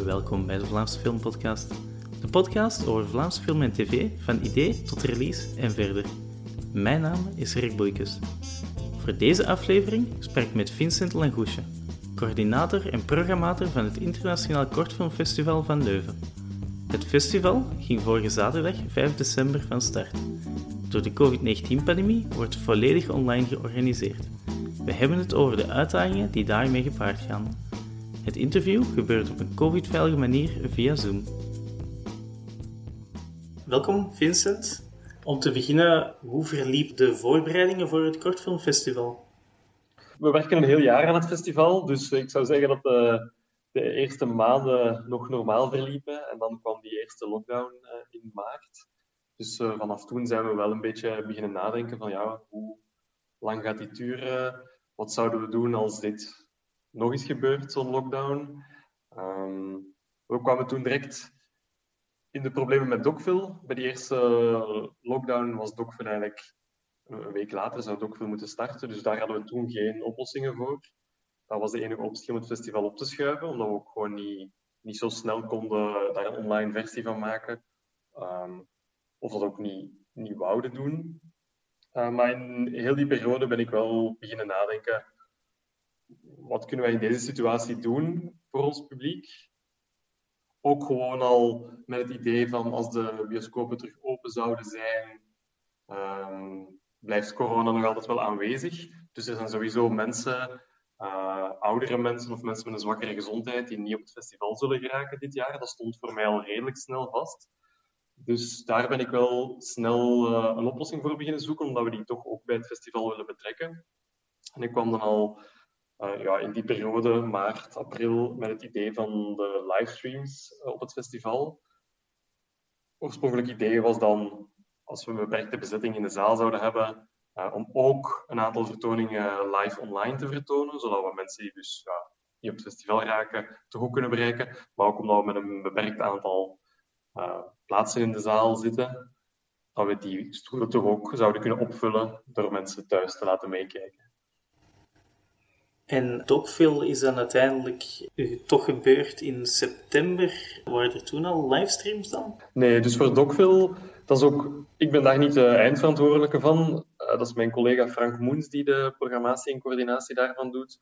Welkom bij de Vlaamse Filmpodcast. De podcast over Vlaams film en tv, van idee tot release en verder. Mijn naam is Rick Boeikes. Voor deze aflevering spreek ik met Vincent Langouche, coördinator en programmator van het Internationaal Kortfilmfestival van Leuven. Het festival ging vorige zaterdag 5 december van start. Door de COVID-19-pandemie wordt volledig online georganiseerd. We hebben het over de uitdagingen die daarmee gepaard gaan. Het interview gebeurt op een COVID-veilige manier via Zoom. Welkom Vincent. Om te beginnen, hoe verliep de voorbereidingen voor het Kortfilmfestival? We werken een heel jaar aan het festival, dus ik zou zeggen dat de, de eerste maanden nog normaal verliepen. En dan kwam die eerste lockdown eh, in maart. Dus uh, vanaf toen zijn we wel een beetje beginnen nadenken van ja, hoe lang gaat dit duren? Wat zouden we doen als dit nog eens gebeurt, zo'n lockdown? Um, we kwamen toen direct in de problemen met Dogville. Bij die eerste lockdown was Dogville eigenlijk een week later zou Dogville moeten starten. Dus daar hadden we toen geen oplossingen voor. Dat was de enige optie om het festival op te schuiven, omdat we ook gewoon niet, niet zo snel konden daar een online versie van maken. Um, of dat ook niet, niet wouden doen. Uh, maar in heel die periode ben ik wel beginnen nadenken. Wat kunnen wij in deze situatie doen voor ons publiek? Ook gewoon al met het idee van als de bioscopen terug open zouden zijn, um, blijft corona nog altijd wel aanwezig. Dus er zijn sowieso mensen, uh, oudere mensen of mensen met een zwakkere gezondheid, die niet op het festival zullen geraken dit jaar. Dat stond voor mij al redelijk snel vast. Dus daar ben ik wel snel uh, een oplossing voor beginnen zoeken, omdat we die toch ook bij het festival willen betrekken. En ik kwam dan al uh, ja, in die periode, maart, april, met het idee van de livestreams op het festival. Oorspronkelijk idee was dan, als we een beperkte bezetting in de zaal zouden hebben, uh, om ook een aantal vertoningen live online te vertonen, zodat we mensen die dus ja, op het festival raken, toch ook kunnen bereiken. Maar ook omdat we met een beperkt aantal plaatsen in de zaal zitten, dat we die stoelen toch ook zouden kunnen opvullen door mensen thuis te laten meekijken. En Dogville is dan uiteindelijk toch gebeurd in september. Waren er toen al livestreams dan? Nee, dus voor Dogville, dat is ook, ik ben daar niet de eindverantwoordelijke van. Uh, dat is mijn collega Frank Moens die de programmatie en coördinatie daarvan doet.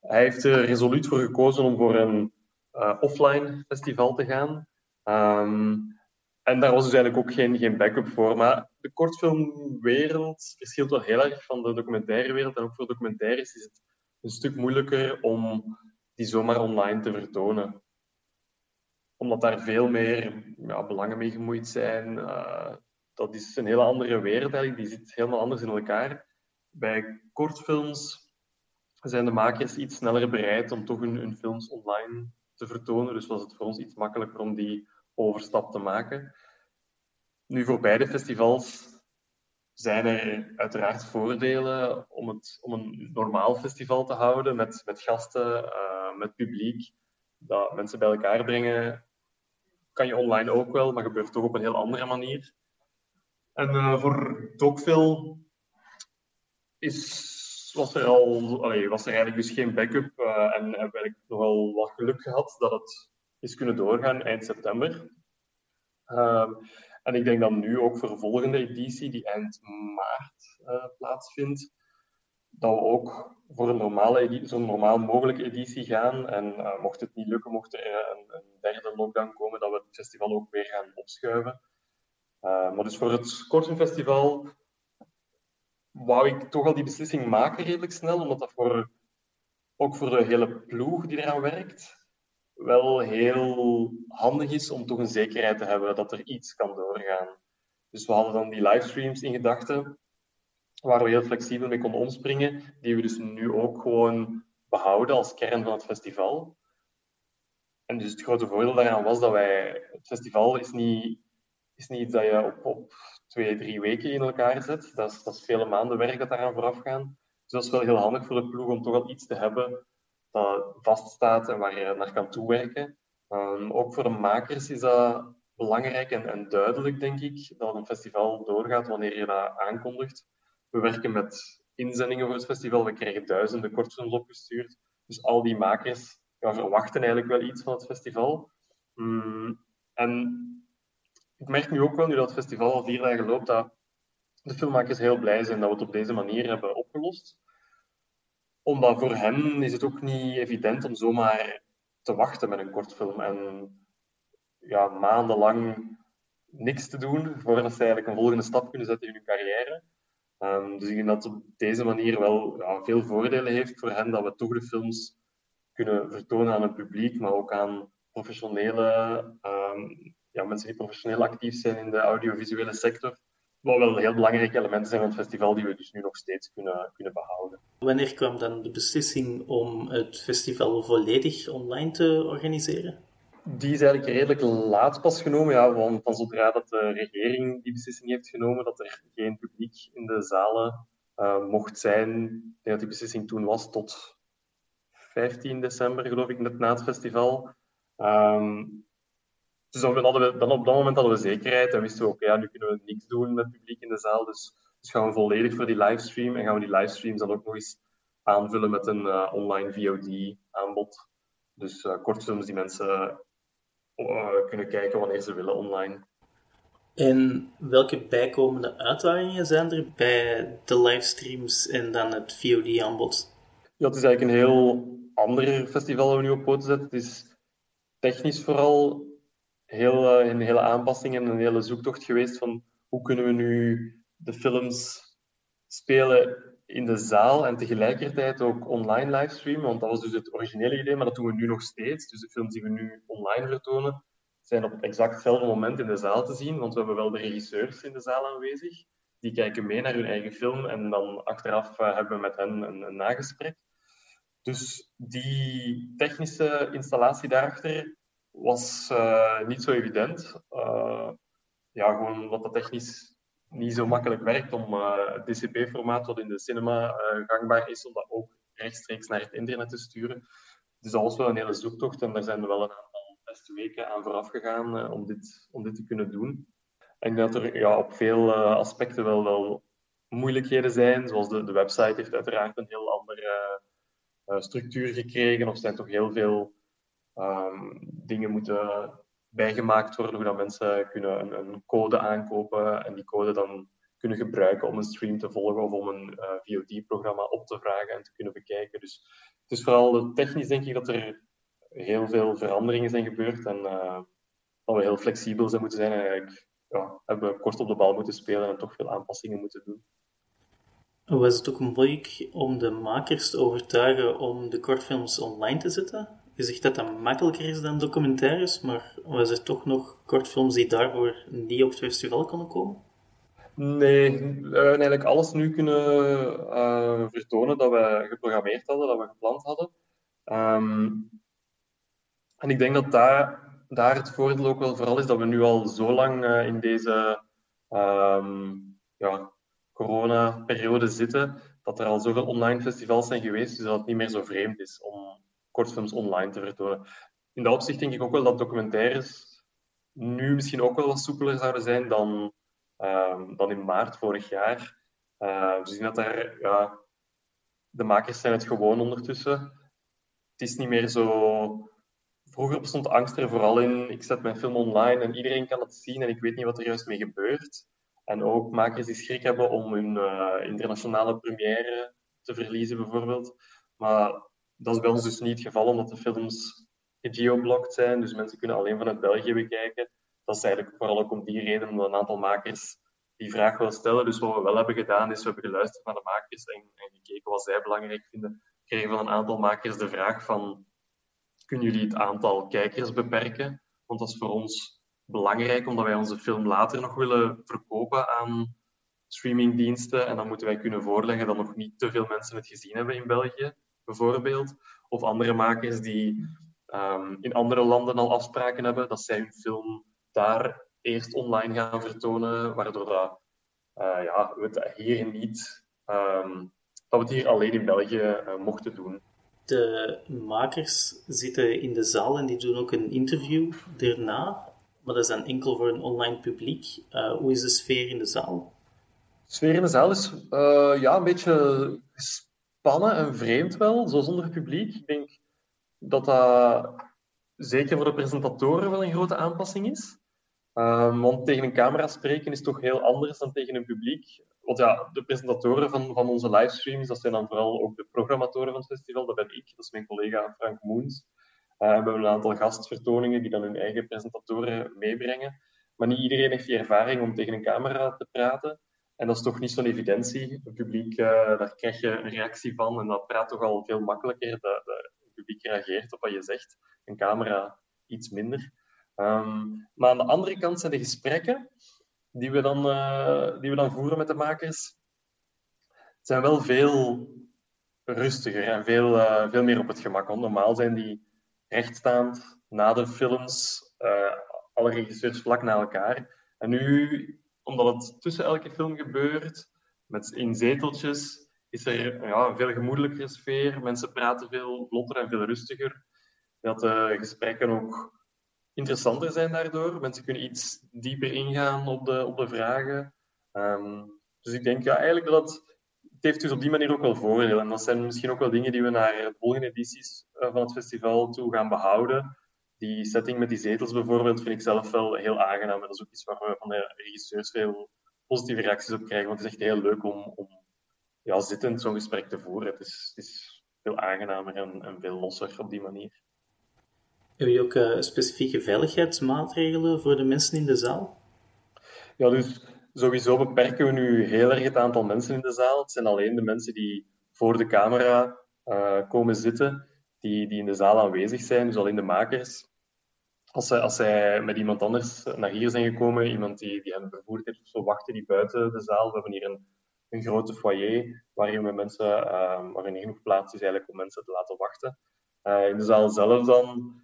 Hij heeft er resoluut voor gekozen om voor een uh, offline festival te gaan. Um, en daar was dus eigenlijk ook geen, geen backup voor. Maar de kortfilmwereld verschilt wel heel erg van de documentairewereld. En ook voor documentaires is het een stuk moeilijker om die zomaar online te vertonen. Omdat daar veel meer ja, belangen mee gemoeid zijn. Uh, dat is een hele andere wereld eigenlijk. Die zit helemaal anders in elkaar. Bij kortfilms zijn de makers iets sneller bereid om toch hun, hun films online te vertonen. Dus was het voor ons iets makkelijker om die overstap te maken. Nu, voor beide festivals zijn er uiteraard voordelen om, het, om een normaal festival te houden met, met gasten, uh, met publiek, dat mensen bij elkaar brengen. Kan je online ook wel, maar gebeurt toch op een heel andere manier. En uh, voor Dogville is, was, er al, was er eigenlijk dus geen backup uh, en heb ik nogal wat geluk gehad dat het is kunnen doorgaan eind september. En ik denk dat nu ook voor de volgende editie, die eind maart uh, plaatsvindt, dat we ook voor een normale zo normaal mogelijke editie gaan. En uh, mocht het niet lukken, mocht er een, een, derde lockdown komen, dat we het festival ook weer gaan opschuiven. Maar dus voor het Kortenfestival wou ik toch al die beslissing maken redelijk snel, omdat dat voor, ook voor de hele ploeg die eraan werkt, wel heel handig is om toch een zekerheid te hebben dat er iets kan doorgaan. Dus we hadden dan die livestreams in gedachten, waar we heel flexibel mee konden omspringen, die we dus nu ook gewoon behouden als kern van het festival. En dus het grote voordeel daaraan was dat wij... Het festival is niet, is niet iets dat je op, op twee, drie weken in elkaar zet. Dat is, dat vele maanden werk dat daaraan vooraf gaan. Dus dat is wel heel handig voor de ploeg om toch al iets te hebben dat vaststaat en waar je naar kan toewerken. Um, ook voor de makers is dat belangrijk en, en, duidelijk, denk ik, dat een festival doorgaat wanneer je dat aankondigt. We werken met inzendingen voor het festival. We krijgen duizenden kortfilms opgestuurd. Dus al die makers verwachten eigenlijk wel iets van het festival. Mm, en ik merk nu ook wel, nu dat het festival al vier dagen loopt, dat de filmmakers heel blij zijn dat we het op deze manier hebben opgelost. Omdat voor hen is het ook niet evident om zomaar te wachten met een kortfilm en ja, maandenlang niks te doen voordat ze eigenlijk een volgende stap kunnen zetten in hun carrière. Um, dus ik denk dat het op deze manier wel ja, veel voordelen heeft voor hen dat we toch de films kunnen vertonen aan het publiek, maar ook aan professionele um, ja, mensen die professioneel actief zijn in de audiovisuele sector. Wat wel heel belangrijke elementen zijn van het festival die we dus nu nog steeds kunnen, kunnen behouden. Wanneer kwam dan de beslissing om het festival volledig online te organiseren? Die is eigenlijk redelijk laat pas genomen, ja, van, van zodra dat de regering die beslissing heeft genomen dat er geen publiek in de zalen uh, mocht zijn. Ik denk dat die beslissing toen was tot 15 december, geloof ik, net na het festival. Um, dus dan, hadden we, dan op dat moment hadden we zekerheid en wisten we, oké, ja, nu kunnen we niks doen met publiek in de zaal. Dus, dus gaan we volledig voor die livestream en gaan we die livestreams dan ook nog eens aanvullen met een uh, online VOD-aanbod. Dus uh, kortfilms die mensen uh, kunnen kijken wanneer ze willen online. En welke bijkomende uitdagingen zijn er bij de livestreams en dan het VOD-aanbod? Ja, het is eigenlijk een heel ander festival dat we nu op poten zetten. Het is technisch vooral heel, uh, een hele aanpassing en een hele zoektocht geweest van hoe kunnen we nu de films spelen in de zaal en tegelijkertijd ook online livestreamen. Want dat was dus het originele idee, maar dat doen we nu nog steeds. Dus de films die we nu online vertonen, zijn op exact hetzelfde moment in de zaal te zien. Want we hebben wel de regisseurs in de zaal aanwezig. Die kijken mee naar hun eigen film en dan achteraf uh, hebben we met hen een, een nagesprek. Dus die technische installatie daarachter was uh, niet zo evident. Uh, ja, gewoon wat dat technisch niet zo makkelijk werkt om uh, het DCP-formaat wat in de cinema gangbaar is, om dat ook rechtstreeks naar het internet te sturen. Dus dat was wel een hele zoektocht en daar zijn we wel een aantal testweken aan vooraf gegaan om, dit, om dit te kunnen doen. En ik denk dat er ja, op veel aspecten wel, wel moeilijkheden zijn, zoals de, de website heeft uiteraard een heel andere structuur gekregen, of zijn toch heel veel um, dingen moeten bijgemaakt worden, hoe dat mensen kunnen een, een, code aankopen en die code dan kunnen gebruiken om een stream te volgen of om een uh, eh, VOD-programma op te vragen en te kunnen bekijken. Dus het is vooral technisch denk ik dat er heel veel veranderingen zijn gebeurd en uh, dat we heel flexibel zijn moeten zijn en eigenlijk ja, hebben we kort op de bal moeten spelen en toch veel aanpassingen moeten doen. Was het ook moeilijk om de makers te overtuigen om de kortfilms online te zetten? Je zegt dat dat makkelijker is dan documentaires, maar was er toch nog kortfilms die daarvoor niet op het festival konden komen? Nee, we hebben eigenlijk alles nu kunnen uh, vertonen dat we geprogrammeerd hadden, dat we gepland hadden. Um, en ik denk dat daar, daar het voordeel ook wel vooral is dat we nu al zo lang uh, in deze um, ja, corona-periode zitten, dat er al zoveel online festivals zijn geweest, dus dat het niet meer zo vreemd is om kortfilms online te vertonen. In dat opzicht denk ik ook wel dat documentaires nu misschien ook wel wat soepeler zouden zijn dan, uh, dan in maart vorig jaar. Uh, we zien dat daar, ja, de makers zijn het gewoon ondertussen. Het is niet meer zo... Vroeger bestond angst er vooral in, ik zet mijn film online en iedereen kan het zien en ik weet niet wat er juist mee gebeurt. En ook makers die schrik hebben om hun uh, internationale première te verliezen, bijvoorbeeld. Maar dat is bij ons dus niet het geval, omdat de films geoblocked zijn. Dus mensen kunnen alleen vanuit België bekijken. Dat is eigenlijk vooral ook om die reden, omdat een aantal makers die vraag willen stellen. Dus wat we wel hebben gedaan, is we hebben geluisterd naar de makers en, en gekeken wat zij belangrijk vinden. We kregen van een aantal makers de vraag van, kunnen jullie het aantal kijkers beperken? Want dat is voor ons belangrijk, omdat wij onze film later nog willen verkopen aan streamingdiensten. En dan moeten wij kunnen voorleggen dat nog niet te veel mensen het gezien hebben in België bijvoorbeeld. Of andere makers die um, in andere landen al afspraken hebben dat zij hun film daar eerst online gaan vertonen, waardoor dat, uh, ja, we het hier niet, um, dat we het hier alleen in België uh, mochten doen. De makers zitten in de zaal en die doen ook een interview daarna, maar dat is dan enkel voor een online publiek. Uh, hoe is de sfeer in de zaal? De sfeer in de zaal is ja, een beetje spannen en vreemd wel, zo zonder publiek. Ik denk, dat dat zeker voor de presentatoren wel een grote aanpassing is. Um, want tegen een camera spreken is toch heel anders dan tegen een publiek. Want ja, de presentatoren van, van onze livestreams, dat zijn dan vooral ook de programmatoren van het festival. Dat ben ik, dat is mijn collega Frank Moens. Uh, we hebben een aantal gastvertoningen die dan hun eigen presentatoren meebrengen. Maar niet iedereen heeft die ervaring om tegen een camera te praten. En dat is toch niet zo'n evidentie. Het publiek, uh, daar krijg je een reactie van en dat praat toch al veel makkelijker. De, de, het publiek reageert op wat je zegt. Een camera iets minder. Um, maar aan de andere kant zijn de gesprekken die we dan, uh, die we dan voeren met de makers, zijn wel veel rustiger en veel, uh, veel meer op het gemak. Want normaal zijn die rechtstaand na de films, alle regisseurs vlak na elkaar. En nu, omdat het tussen elke film gebeurt, met in zeteltjes, is er ja, een veel gemoedelijkere sfeer. Mensen praten veel vlotter en veel rustiger. Dat de gesprekken ook interessanter zijn daardoor. Mensen kunnen iets dieper ingaan op de, op de vragen. Um, dus ik denk ja, eigenlijk dat het, heeft dus op die manier ook wel voordelen. En dat zijn misschien ook wel dingen die we naar de volgende edities eh, van het festival toe gaan behouden. Die setting met die zetels bijvoorbeeld vind ik zelf wel heel aangenaam. En dat is ook iets waar we van de regisseurs veel positieve reacties op krijgen. Want het is echt heel leuk om, om ja, zittend zo'n gesprek te voeren. Het is, het is veel aangenamer en, en veel losser op die manier. Heb je ook uh, specifieke veiligheidsmaatregelen voor de mensen in de zaal? Ja, dus sowieso beperken we nu heel erg het aantal mensen in de zaal. Het zijn alleen de mensen die voor de camera uh, komen zitten, die, die in de zaal aanwezig zijn. Dus alleen de makers. Als zij, als met iemand anders naar hier zijn gekomen, iemand die, die hen vervoerd heeft, zo wachten die buiten de zaal. We hebben hier een, een grote foyer waarin we mensen, uh, waarin er genoeg plaats is eigenlijk om mensen te laten wachten. Uh, in de zaal zelf dan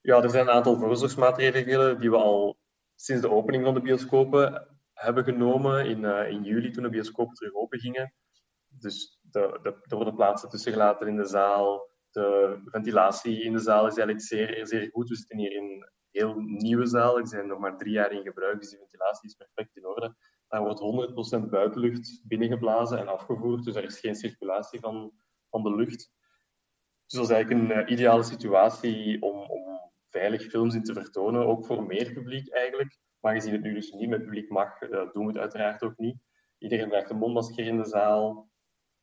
ja, er zijn een aantal voorzorgsmaatregelen die we al sinds de opening van de bioscopen hebben genomen in, uh, in juli, toen de bioscopen terug open gingen. Dus de, de, er worden plaatsen tussen gelaten in de zaal. De ventilatie in de zaal is eigenlijk zeer, zeer goed. We zitten hier in heel nieuwe zaal. Er zijn nog maar drie jaar in gebruik, dus die ventilatie is perfect in orde. Daar wordt 100% buitenlucht binnengeblazen en afgevoerd, dus er is geen circulatie van, van de lucht. Dus dat is eigenlijk een uh, ideale situatie om, om veilig films in te vertonen, ook voor meer publiek eigenlijk. Maar gezien het nu dus niet met publiek mag, dat doen we het uiteraard ook niet. Iedereen draagt een mondmasker in de zaal.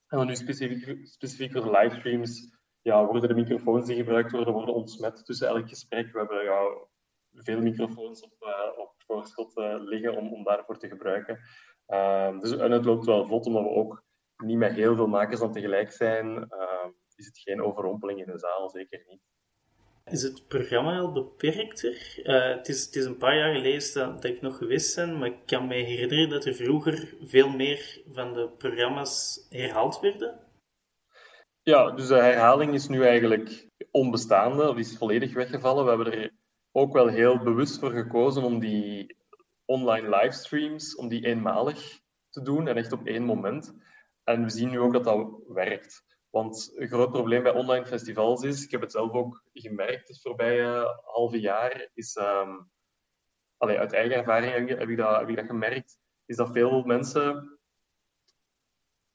En dan nu specifiek, specifiek voor de livestreams, ja, worden de microfoons die gebruikt worden, worden ontsmet tussen elk gesprek. We hebben ja, veel microfoons op, uh, op voorschot uh, liggen om, om daarvoor te gebruiken. Uh, dus, en het loopt wel vlot, omdat we ook niet met heel veel makers dan tegelijk zijn. is het geen overrompeling in de zaal, zeker niet. Is het programma al beperkter? Uh, het, is, het is een paar jaar geleden dat, dat, ik nog geweest ben, maar ik kan me herinneren dat er vroeger veel meer van de programma's herhaald werden. Ja, dus de herhaling is nu eigenlijk onbestaande, of is volledig weggevallen. We hebben er ook wel heel bewust voor gekozen om die online livestreams, om die eenmalig te doen en echt op één moment. En we zien nu ook dat dat werkt. Want een groot probleem bij online festivals is, ik heb het zelf ook gemerkt het voorbije halve jaar, is, um, uit eigen ervaring heb ik, dat, heb ik dat gemerkt, is dat veel mensen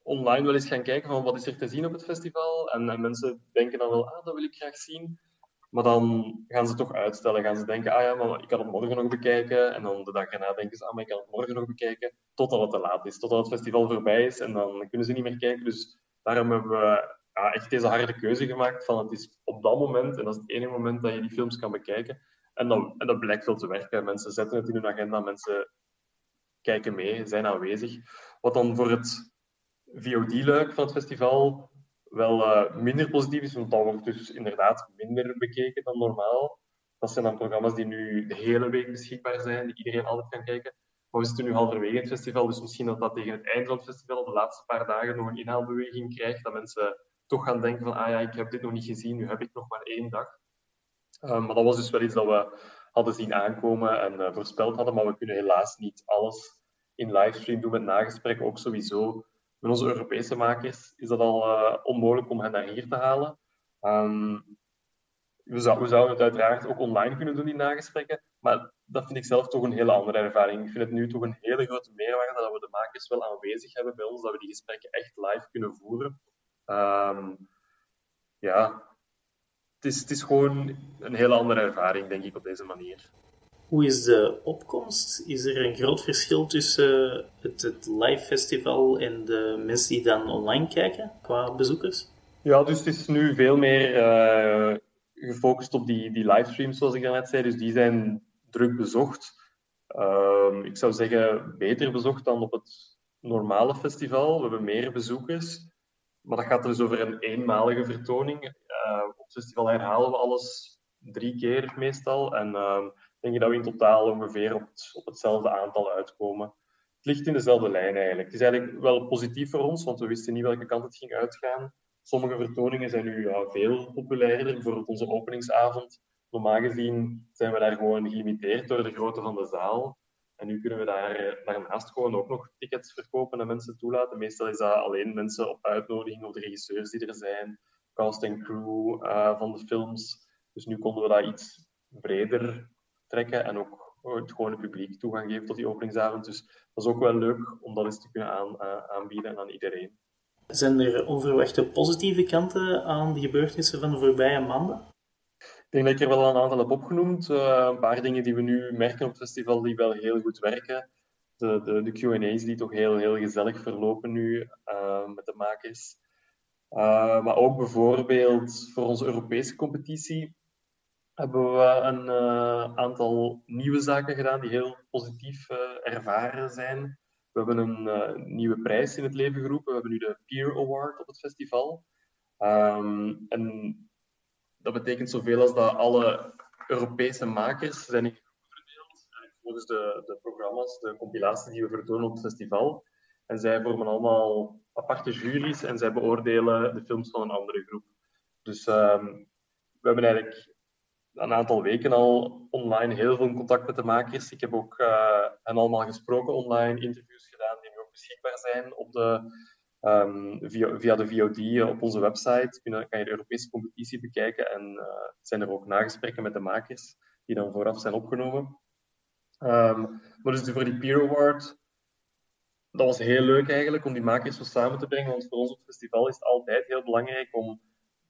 online wel eens gaan kijken van wat is er te zien op het festival. En, en, mensen denken dan wel, ah, dat wil ik graag zien. Maar dan gaan ze toch uitstellen. Gaan ze denken, ah ja, maar ik kan het morgen nog bekijken. En dan de dag erna denken ze, ah, maar ik kan het morgen nog bekijken. Totdat het te laat is, totdat het festival voorbij is. En dan kunnen ze niet meer kijken. Dus daarom hebben we ja, echt deze harde keuze gemaakt van het is op dat moment, en dat is het enige moment dat je die films kan bekijken. En, dan, en dat blijkt wel te werken. Mensen zetten het in hun agenda, mensen kijken mee, zijn aanwezig. Wat dan voor het VOD-luik van het festival wel uh, minder positief is, want dat wordt dus inderdaad minder bekeken dan normaal. Dat zijn dan programma's die nu de hele week beschikbaar zijn, die iedereen altijd kan kijken. Maar we zitten nu halverwege het festival, dus misschien dat dat tegen het eind van het festival, de laatste paar dagen, nog een inhaalbeweging krijgt, dat mensen toch gaan denken van, ah ja, ik heb dit nog niet gezien, nu heb ik nog maar één dag. Um, maar dat was dus wel iets dat we hadden zien aankomen en uh, voorspeld hadden, maar we kunnen helaas niet alles in livestream doen met nagesprek, ook sowieso. Met onze Europese makers is dat al uh, onmogelijk om hen naar hier te halen. Um, we, zou, we, zouden het uiteraard ook online kunnen doen, die nagesprekken. Maar dat vind ik zelf toch een hele andere ervaring. Ik vind het nu toch een hele grote meerwaarde dat we de makers wel aanwezig hebben bij ons, dat we die gesprekken echt live kunnen voeren. Um, ja, het is gewoon een hele andere ervaring, denk ik, op deze manier. Hoe is de opkomst? Is er een groot verschil tussen het, het live festival en de mensen die dan online kijken qua bezoekers? Ja, dus het is nu veel meer uh, gefocust op die, die livestreams, zoals ik daarnet zei. Dus die zijn druk bezocht. Uh, ik zou zeggen, beter bezocht dan op het normale festival. We hebben meer bezoekers. Maar dat gaat dus over een eenmalige vertoning. Uh, op het festival herhalen we alles drie keer meestal. En ehm, denk je dat we in totaal ongeveer op, op hetzelfde aantal uitkomen. Het ligt in dezelfde lijn eigenlijk. Het is eigenlijk wel positief voor ons, want we wisten niet welke kant het ging uitgaan. Sommige vertoningen zijn nu ja, veel populairder. Bijvoorbeeld onze openingsavond. Normaal gezien zijn we daar gewoon gelimiteerd door de grootte van de zaal. En nu kunnen we daar eh, daarnaast gewoon ook nog tickets verkopen en mensen toelaten. Meestal is dat alleen mensen op uitnodiging of de regisseurs die er zijn, cast en crew uh, van de films. Dus nu konden we dat iets breder trekken en ook het gewone publiek toegang geven tot die openingsavond. Dus dat is ook wel leuk om dat eens te kunnen aan, uh, aanbieden aan iedereen. Zijn er onverwachte positieve kanten aan de gebeurtenissen van de voorbije maanden? Ik denk dat ik er wel een aantal heb opgenoemd. Uh, een paar dingen die we nu merken op het festival die wel heel goed werken. De, de, de Q&A's die toch heel, heel gezellig verlopen nu uh, met de makers. Uh, maar ook bijvoorbeeld voor onze Europese competitie hebben we een aantal nieuwe zaken gedaan die heel positief ervaren zijn. We hebben een nieuwe prijs in het leven geroepen. We hebben nu de Peer Award op het festival. Um, en dat betekent zoveel als dat alle Europese makers zijn in groepen verdeeld, volgens de, de programma's, de compilaties die we vertonen op het festival. En zij vormen allemaal aparte juries en zij beoordelen de films van een andere groep. Dus um, we hebben eigenlijk een aantal weken al online heel veel contact met de makers. Ik heb ook uh, hen allemaal gesproken online, interviews gedaan die nu ook beschikbaar zijn op de Um, via, via, de VOD op onze website kun, kan je de Europese competitie bekijken en uh, zijn er ook nagesprekken met de makers die dan vooraf zijn opgenomen. Um, maar dus voor die Peer Award, dat was heel leuk eigenlijk om die makers zo samen te brengen, want voor ons op het festival is het altijd heel belangrijk om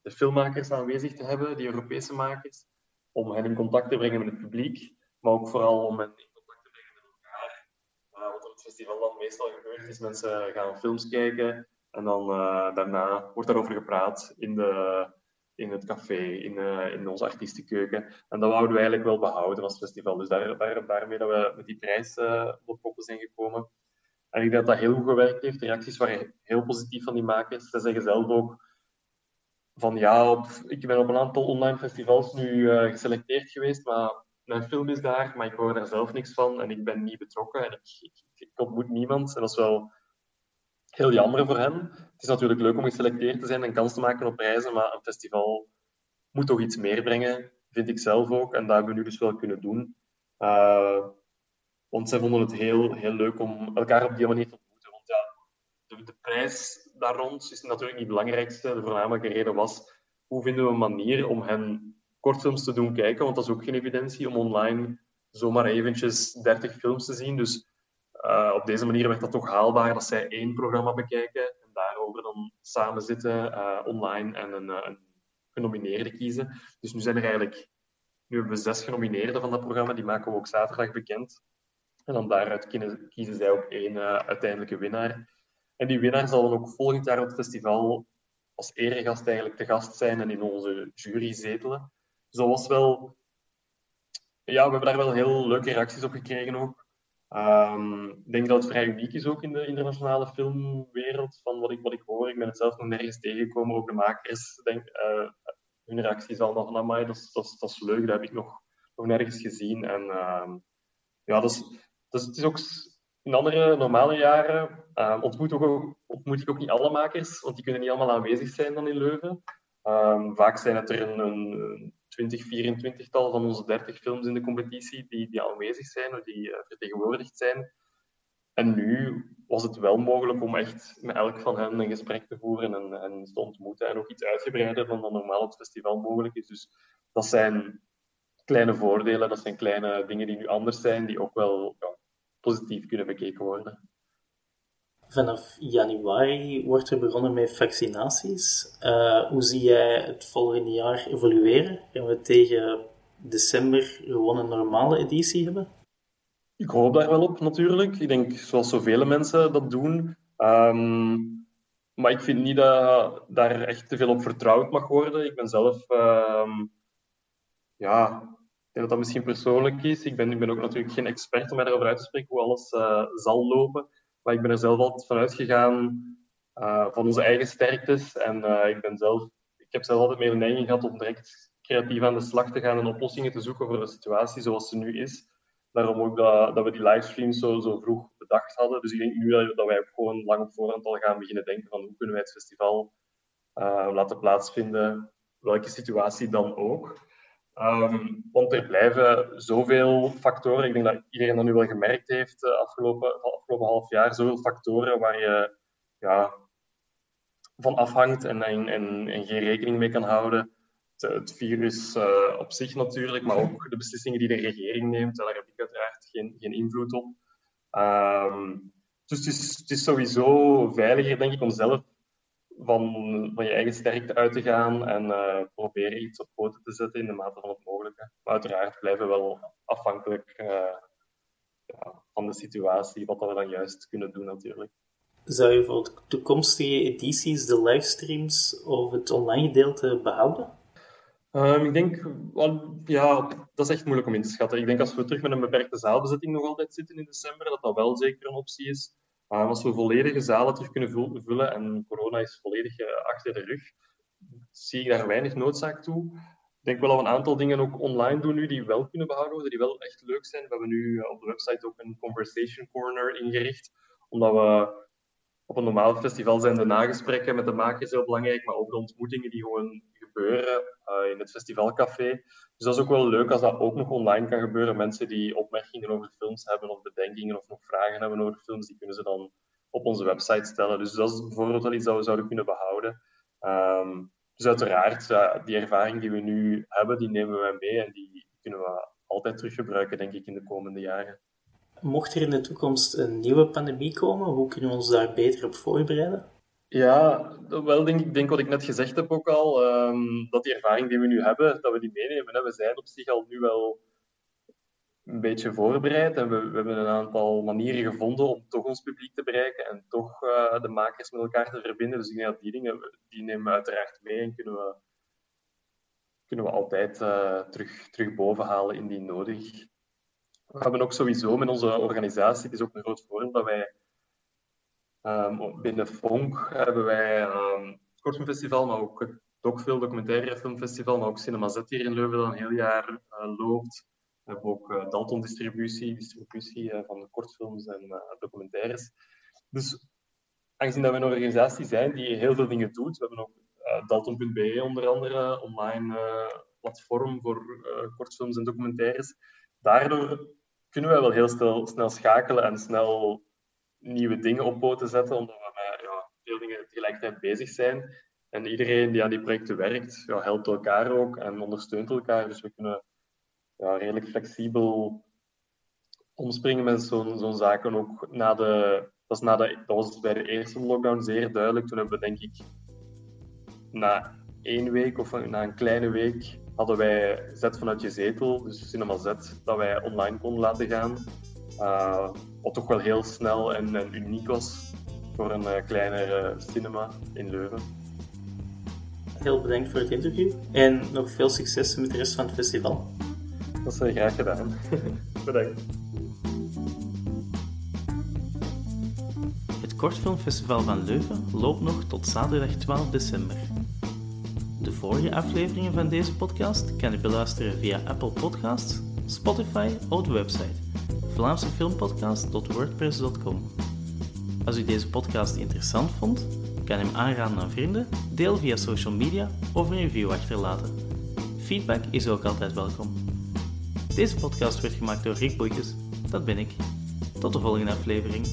de filmmakers aanwezig te hebben, die Europese makers, om hen in contact te brengen met het publiek, maar ook vooral om hen festival dan meestal gebeurt, is mensen gaan films kijken en dan uh, daarna wordt daarover gepraat in, de, in het café, in, uh, in onze artiestenkeuken. En dat wouden we eigenlijk wel behouden als festival. Dus daar, daar, daarmee dat we met die prijs op koppen zijn gekomen. En ik denk dat dat heel goed gewerkt heeft. De reacties waren heel positief van die makers. Ze zeggen zelf ook van ja, ik ben op een aantal online festivals nu geselecteerd geweest, maar mijn film is daar, maar ik hoor daar zelf niks van en ik ben niet betrokken en ik, ik, ik ontmoet niemand. En dat is wel heel jammer voor hen. Het is natuurlijk leuk om geselecteerd te zijn en kans te maken op prijzen, maar een festival moet toch iets meer brengen, vind ik zelf ook. En dat hebben we nu dus wel kunnen doen. Uh, want zij vonden het heel, heel leuk om elkaar op die manier te ontmoeten. Want ja, de prijs daar rond is natuurlijk niet het belangrijkste. De voornamelijke reden was, hoe vinden we een manier om hen kortfilms te doen kijken, want dat is ook geen evidentie om online zomaar eventjes 30 films te zien. Dus uh, op deze manier werd dat toch haalbaar dat zij één programma bekijken en daarover dan samen zitten uh, online en een, een, genomineerde kiezen. Dus nu zijn er eigenlijk nu hebben we zes genomineerden van dat programma, die maken we ook zaterdag bekend. En dan daaruit kiezen, zij ook één uiteindelijke winnaar. En die winnaar zal dan ook volgend jaar op het festival als eregast eigenlijk te gast zijn en in onze jury zetelen. Dus dat was wel... Ja, we hebben daar wel heel leuke reacties op gekregen ook. Um, ik denk dat het vrij uniek is ook in de internationale filmwereld, van wat ik, wat ik hoor. Ik ben het zelf nog nergens tegengekomen. Ook de makers, denk, uh, hun reacties allemaal van, amai, dat is, dat, is, dat is leuk, dat heb ik nog, nog nergens gezien. En uh, ja, dat is, dat is, het is ook in andere normale jaren uh, ontmoet, ook, ik ook niet alle makers, want die kunnen niet allemaal aanwezig zijn dan in Leuven. Um, vaak zijn het er een, een 20, 24-tal van onze 30 films in de competitie die, die aanwezig zijn of die uh, vertegenwoordigd zijn. En nu was het wel mogelijk om echt met elk van hen een gesprek te voeren en, en te ontmoeten. En ook iets uitgebreider dan normaal op het festival mogelijk is. Dus dat zijn kleine voordelen, dat zijn kleine dingen die nu anders zijn, die ook wel positief kunnen bekeken worden. Vanaf januari wordt er begonnen met vaccinaties. Uh, hoe zie jij het volgende jaar evolueren? Gaan we tegen december gewoon een normale editie hebben? Ik hoop daar wel op, natuurlijk. Ik denk, zoals zoveel mensen dat doen. Um, maar ik vind niet dat daar echt te veel op vertrouwd mag worden. Ik ben zelf, um, ja, denk dat dat misschien persoonlijk is. Ik ben, ik ben ook natuurlijk geen expert om mij daarover uit te spreken hoe alles uh, zal lopen. Maar ik ben er zelf altijd van uitgegaan uh, van onze eigen sterktes. En uh, ik, ben zelf, ik heb zelf altijd meer de neiging gehad om direct creatief aan de slag te gaan en oplossingen te zoeken voor de situatie zoals ze nu is. Daarom ook dat, dat we die livestreams zo, zo vroeg bedacht hadden. Dus ik denk nu dat, wij ook gewoon lang op voorhand al gaan beginnen denken van hoe kunnen wij het festival laten plaatsvinden, welke situatie dan ook. Um, want er blijven zoveel factoren. Ik denk dat iedereen dat nu wel gemerkt heeft de afgelopen, afgelopen half jaar. Zoveel factoren waar je ja, van afhangt en, en, en, en geen rekening mee kan houden het virus uh, op zich natuurlijk, maar ook de beslissingen die de regering neemt, daar heb ik uiteraard geen, geen invloed op. Um, dus het is, het is, sowieso veiliger, denk ik, om zelf van, van je eigen sterkte uit te gaan en uh, proberen iets op poten te zetten in de mate van het mogelijke. Maar uiteraard blijven we wel afhankelijk uh, ja, van de situatie, wat we dan juist kunnen doen natuurlijk. Zou je voor toekomstige edities de livestreams of het online gedeelte behouden? Um, ik denk, well, ja, dat is echt moeilijk om in te schatten. Ik denk als we terug met een beperkte zaalbezetting nog altijd zitten in december, dat dat wel zeker een optie is. Um, als we volledige zalen terug kunnen vullen en corona is volledig uh, achter de rug, zie ik daar weinig noodzaak toe. Ik denk wel dat we een aantal dingen ook online doen nu die wel kunnen behouden worden, die wel echt leuk zijn. We hebben nu uh, op de website ook een conversation corner ingericht, omdat we op een normaal festival zijn de nagesprekken met de makers heel belangrijk, maar ook de ontmoetingen die gewoon gebeuren uh, in het festivalcafé. Dus dat is ook wel leuk als dat ook nog online kan gebeuren. Mensen die opmerkingen over films hebben of bedenkingen of nog vragen hebben over films, die kunnen ze dan op onze website stellen. Dus dat is bijvoorbeeld wel iets dat we zouden kunnen behouden. Um, dus uiteraard, uh, die ervaring die we nu hebben, die nemen we mee en die kunnen we altijd teruggebruiken, denk ik, in de komende jaren. Mocht er in de toekomst een nieuwe pandemie komen, hoe kunnen we ons daar beter op voorbereiden? Ja, wel denk ik, denk wat ik net gezegd heb ook al, um, dat die ervaring die we nu hebben, dat we die meenemen. Hè. We zijn op zich al nu wel een beetje voorbereid en we, we hebben een aantal manieren gevonden om toch ons publiek te bereiken en toch uh, de makers met elkaar te verbinden. Dus die dingen, die nemen we uiteraard mee en kunnen we, kunnen we altijd uh, terug, terug bovenhalen indien nodig. We hebben ook sowieso met onze organisatie, het is ook een groot voordeel dat wij Um, binnen FONK hebben wij um, het Kortfilmfestival, maar ook het Docfilm Documentaire Filmfestival, maar ook Cinema Z hier in Leuven dat een heel jaar uh, loopt. We hebben ook uh, Dalton Distributie, distributie uh, van kortfilms en documentaires. Dus aangezien dat we een organisatie zijn die heel veel dingen doet, we hebben ook Dalton.be onder andere, online platform voor kortfilms en documentaires. Daardoor kunnen wij wel heel snel, snel schakelen en snel nieuwe dingen op poten zetten, omdat we met ja, veel dingen tegelijkertijd bezig zijn. En iedereen die aan die projecten werkt, ja, helpt elkaar ook en ondersteunt elkaar. Dus we kunnen ja, redelijk flexibel omspringen met zo'n zo'n zaken. Ook na de, dat, na de, dat was bij de eerste lockdown zeer duidelijk. Toen hebben we denk ik na één week of na een kleine week hadden wij Zet vanuit je zetel, dus Cinema Z, dat wij online konden laten gaan. Uh, wat toch wel heel snel en, en uniek was voor een uh, kleinere cinema in Leuven. Heel bedankt voor het interview en nog veel succes met de rest van het festival. Dat is graag gedaan. bedankt. Het Kortfilmfestival van Leuven loopt nog tot zaterdag 12 december. De vorige afleveringen van deze podcast kan je beluisteren via Apple Podcasts, Spotify of de website vlaamsefilmpodcast.wordpress.com. Als u deze podcast interessant vond, kan hem aanraden aan vrienden, deel via social media of een review achterlaten. Feedback is ook altijd welkom. Deze podcast werd gemaakt door Rick Boeikes, dat ben ik. Tot de volgende aflevering.